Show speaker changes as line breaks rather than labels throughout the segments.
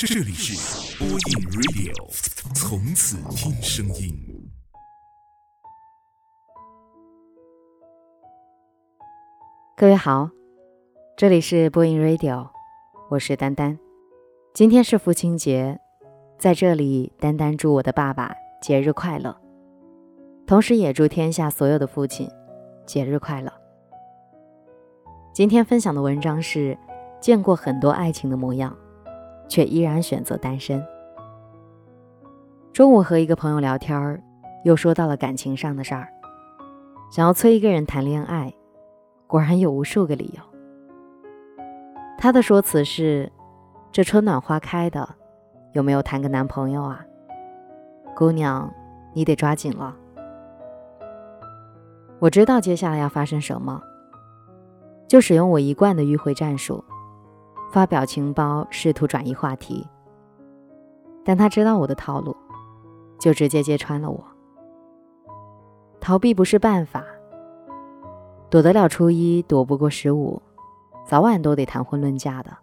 这里是播音 Radio，从此听声音。
各位好，这里是播音 Radio，我是丹丹。今天是父亲节，在这里，丹丹祝我的爸爸节日快乐，同时也祝天下所有的父亲节日快乐。今天分享的文章是见过很多爱情的模样。却依然选择单身。中午和一个朋友聊天儿又说到了感情上的事儿，想要催一个人谈恋爱，果然有无数个理由。他的说辞是：“这春暖花开的，有没有谈个男朋友啊？姑娘，你得抓紧了。”我知道接下来要发生什么，就使用我一贯的迂回战术。发表情包，试图转移话题，但他知道我的套路，就直接揭穿了我。逃避不是办法，躲得了初一，躲不过十五，早晚都得谈婚论嫁的，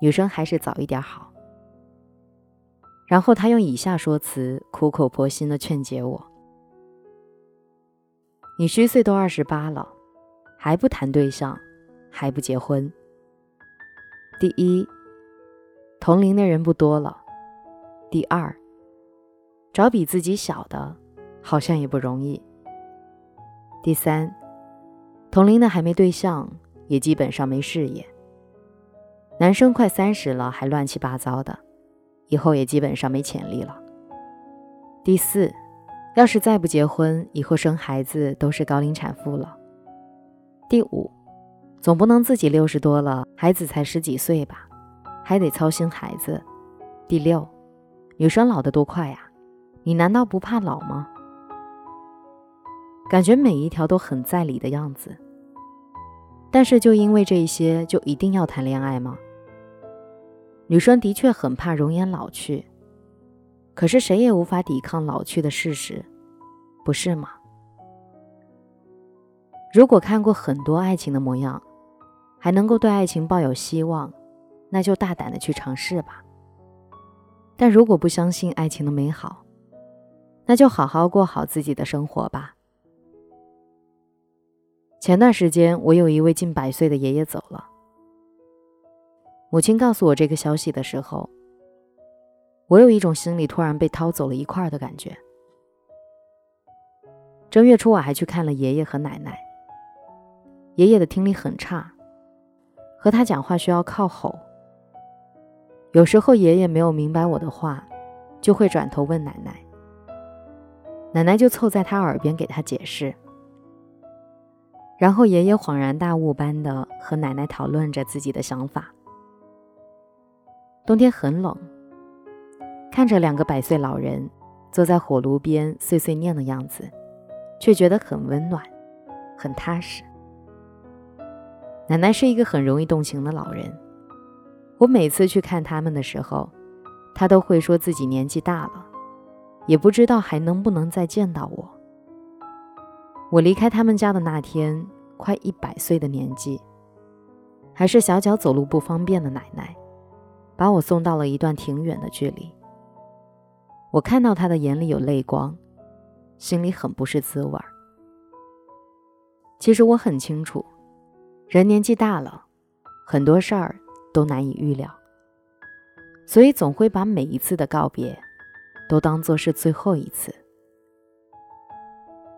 女生还是早一点好。然后他用以下说辞苦口婆心的劝解我：“你虚岁都二十八了，还不谈对象，还不结婚。”第一，同龄的人不多了。第二，找比自己小的，好像也不容易。第三，同龄的还没对象，也基本上没事业。男生快三十了还乱七八糟的，以后也基本上没潜力了。第四，要是再不结婚，以后生孩子都是高龄产妇了。第五。总不能自己六十多了，孩子才十几岁吧，还得操心孩子。第六，女生老得多快呀，你难道不怕老吗？感觉每一条都很在理的样子。但是就因为这些，就一定要谈恋爱吗？女生的确很怕容颜老去，可是谁也无法抵抗老去的事实，不是吗？如果看过很多爱情的模样。还能够对爱情抱有希望，那就大胆的去尝试吧。但如果不相信爱情的美好，那就好好过好自己的生活吧。前段时间，我有一位近百岁的爷爷走了。母亲告诉我这个消息的时候，我有一种心里突然被掏走了一块的感觉。正月初，我还去看了爷爷和奶奶。爷爷的听力很差。和他讲话需要靠吼，有时候爷爷没有明白我的话，就会转头问奶奶，奶奶就凑在他耳边给他解释，然后爷爷恍然大悟般的和奶奶讨论着自己的想法。冬天很冷，看着两个百岁老人坐在火炉边碎碎念的样子，却觉得很温暖，很踏实。奶奶是一个很容易动情的老人，我每次去看他们的时候，她都会说自己年纪大了，也不知道还能不能再见到我。我离开他们家的那天，快一百岁的年纪，还是小脚走路不方便的奶奶，把我送到了一段挺远的距离。我看到她的眼里有泪光，心里很不是滋味儿。其实我很清楚。人年纪大了，很多事儿都难以预料，所以总会把每一次的告别都当做是最后一次。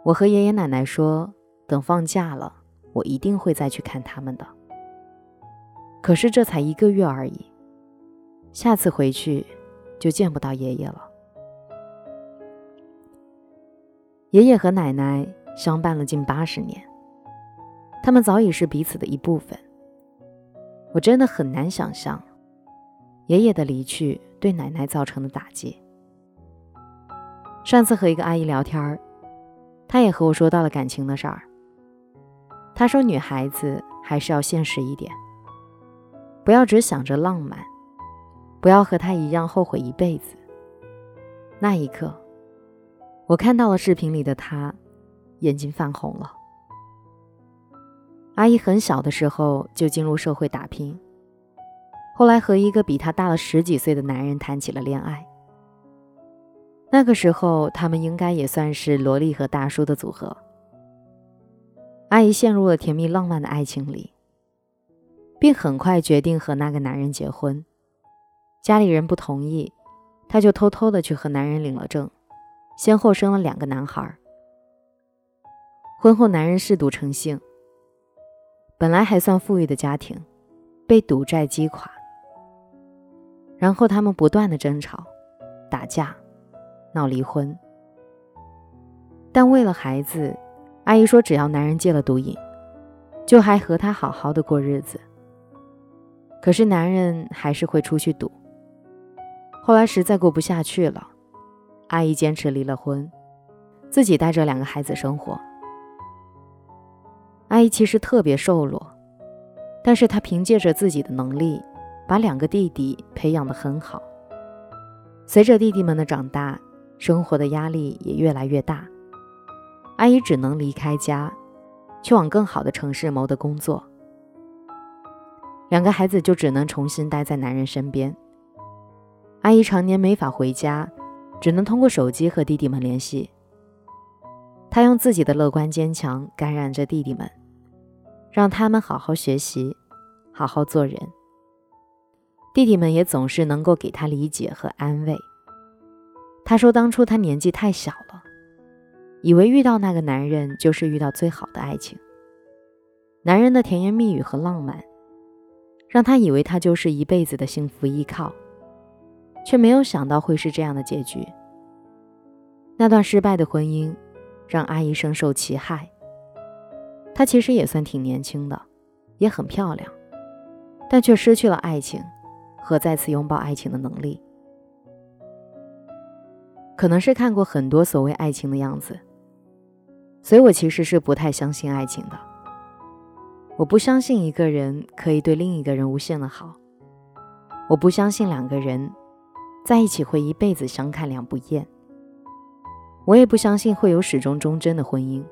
我和爷爷奶奶说，等放假了，我一定会再去看他们的。可是这才一个月而已，下次回去就见不到爷爷了。爷爷和奶奶相伴了近八十年。他们早已是彼此的一部分。我真的很难想象，爷爷的离去对奶奶造成的打击。上次和一个阿姨聊天儿她也和我说到了感情的事儿。她说，女孩子还是要现实一点，不要只想着浪漫，不要和她一样后悔一辈子。那一刻，我看到了视频里的她，眼睛泛红了。阿姨很小的时候就进入社会打拼，后来和一个比她大了十几岁的男人谈起了恋爱。那个时候，他们应该也算是萝莉和大叔的组合。阿姨陷入了甜蜜浪漫的爱情里，并很快决定和那个男人结婚。家里人不同意，她就偷偷的去和男人领了证，先后生了两个男孩。婚后，男人嗜赌成性，本来还算富裕的家庭，被赌债击垮。然后他们不断的争吵、打架。闹离婚，但为了孩子，阿姨说只要男人戒了毒瘾，就还和他好好的过日子。可是男人还是会出去赌。后来实在过不下去了，阿姨坚持离了婚，自己带着两个孩子生活。阿姨其实特别瘦弱，但是她凭借着自己的能力，把两个弟弟培养得很好。随着弟弟们的长大，生活的压力也越来越大，阿姨只能离开家，去往更好的城市谋得工作。两个孩子就只能重新待在男人身边。阿姨常年没法回家，只能通过手机和弟弟们联系。她用自己的乐观坚强感染着弟弟们，让他们好好学习，好好做人。弟弟们也总是能够给他理解和安慰。他说：“当初他年纪太小了，以为遇到那个男人就是遇到最好的爱情。男人的甜言蜜语和浪漫，让他以为他就是一辈子的幸福依靠，却没有想到会是这样的结局。那段失败的婚姻，让阿姨深受其害。她其实也算挺年轻的，也很漂亮，但却失去了爱情和再次拥抱爱情的能力。”可能是看过很多所谓爱情的样子，所以我其实是不太相信爱情的。我不相信一个人可以对另一个人无限的好，我不相信两个人在一起会一辈子相看两不厌，我也不相信会有始终忠贞的婚姻。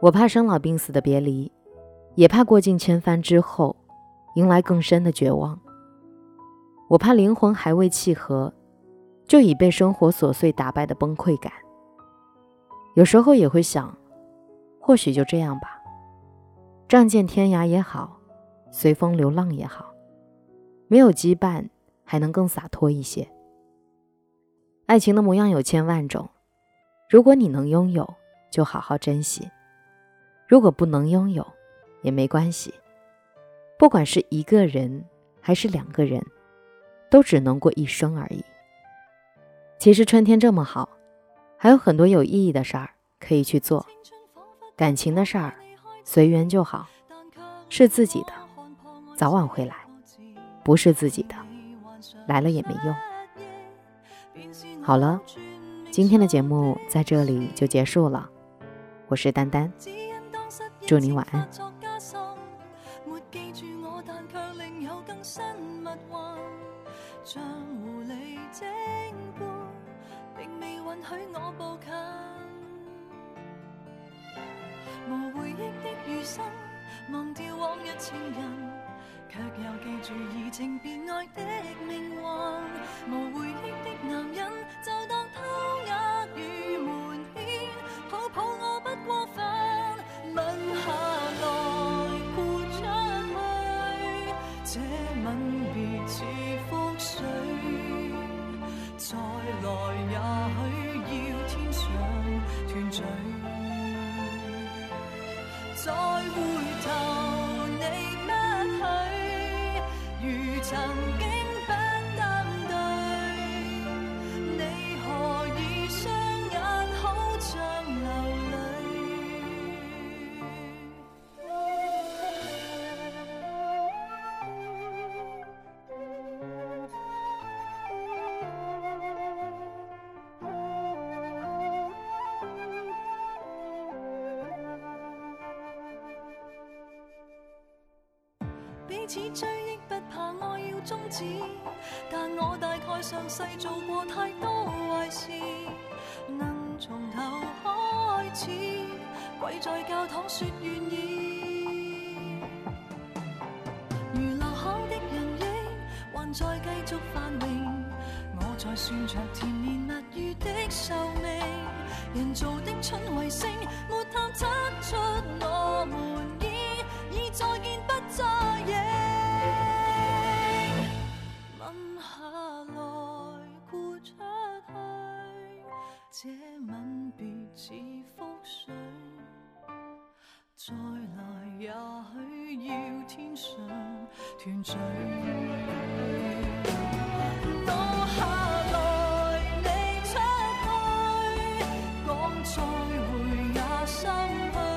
我怕生老病死的别离，也怕过尽千帆之后迎来更深的绝望。我怕灵魂还未契合。就已被生活琐碎打败的崩溃感，有时候也会想，或许就这样吧，仗剑天涯也好，随风流浪也好，没有羁绊还能更洒脱一些。爱情的模样有千万种，如果你能拥有，就好好珍惜；如果不能拥有，也没关系。不管是一个人还是两个人，都只能过一生而已。其实春天这么好，还有很多有意义的事儿可以去做。感情的事儿，随缘就好。是自己的，早晚会来；不是自己的，来了也没用。好了，今天的节目在这里就结束了。我是丹丹，祝你晚安。许我步近，无回忆的余生，忘掉往日情人，却又记住移情别爱的命运。无回忆的男人，就当曾经不登对你何以双眼好像流泪彼此追忆终止，但我大概上世做过太多坏事，能从头开始，跪在教堂说愿意。如留下的人影。
还在继续繁荣。我在算着甜言蜜语的寿命，人造的蠢卫星没探测出我们已已再见吻下来，豁出去，这吻别似覆水，再来也许要天上团聚。躲下来，你出去，讲再会也心碎。